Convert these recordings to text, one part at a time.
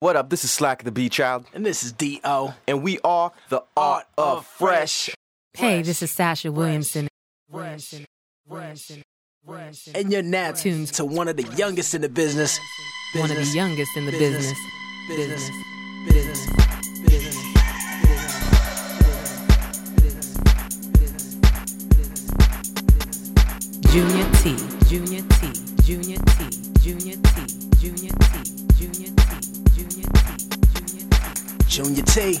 What up? This is Slack the B Child. And this is D.O. And we are the Art of Fresh. Hey, this is Sasha Williamson. Williamson. Williamson. Williamson. And you're now tuned to one of the youngest in the business. One of the youngest in the business. Business. Business. business. Junior T, Junior T, Junior T, Junior T, Junior T, Junior T. Junior T.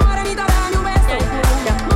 Mora mi da danju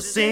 Sing.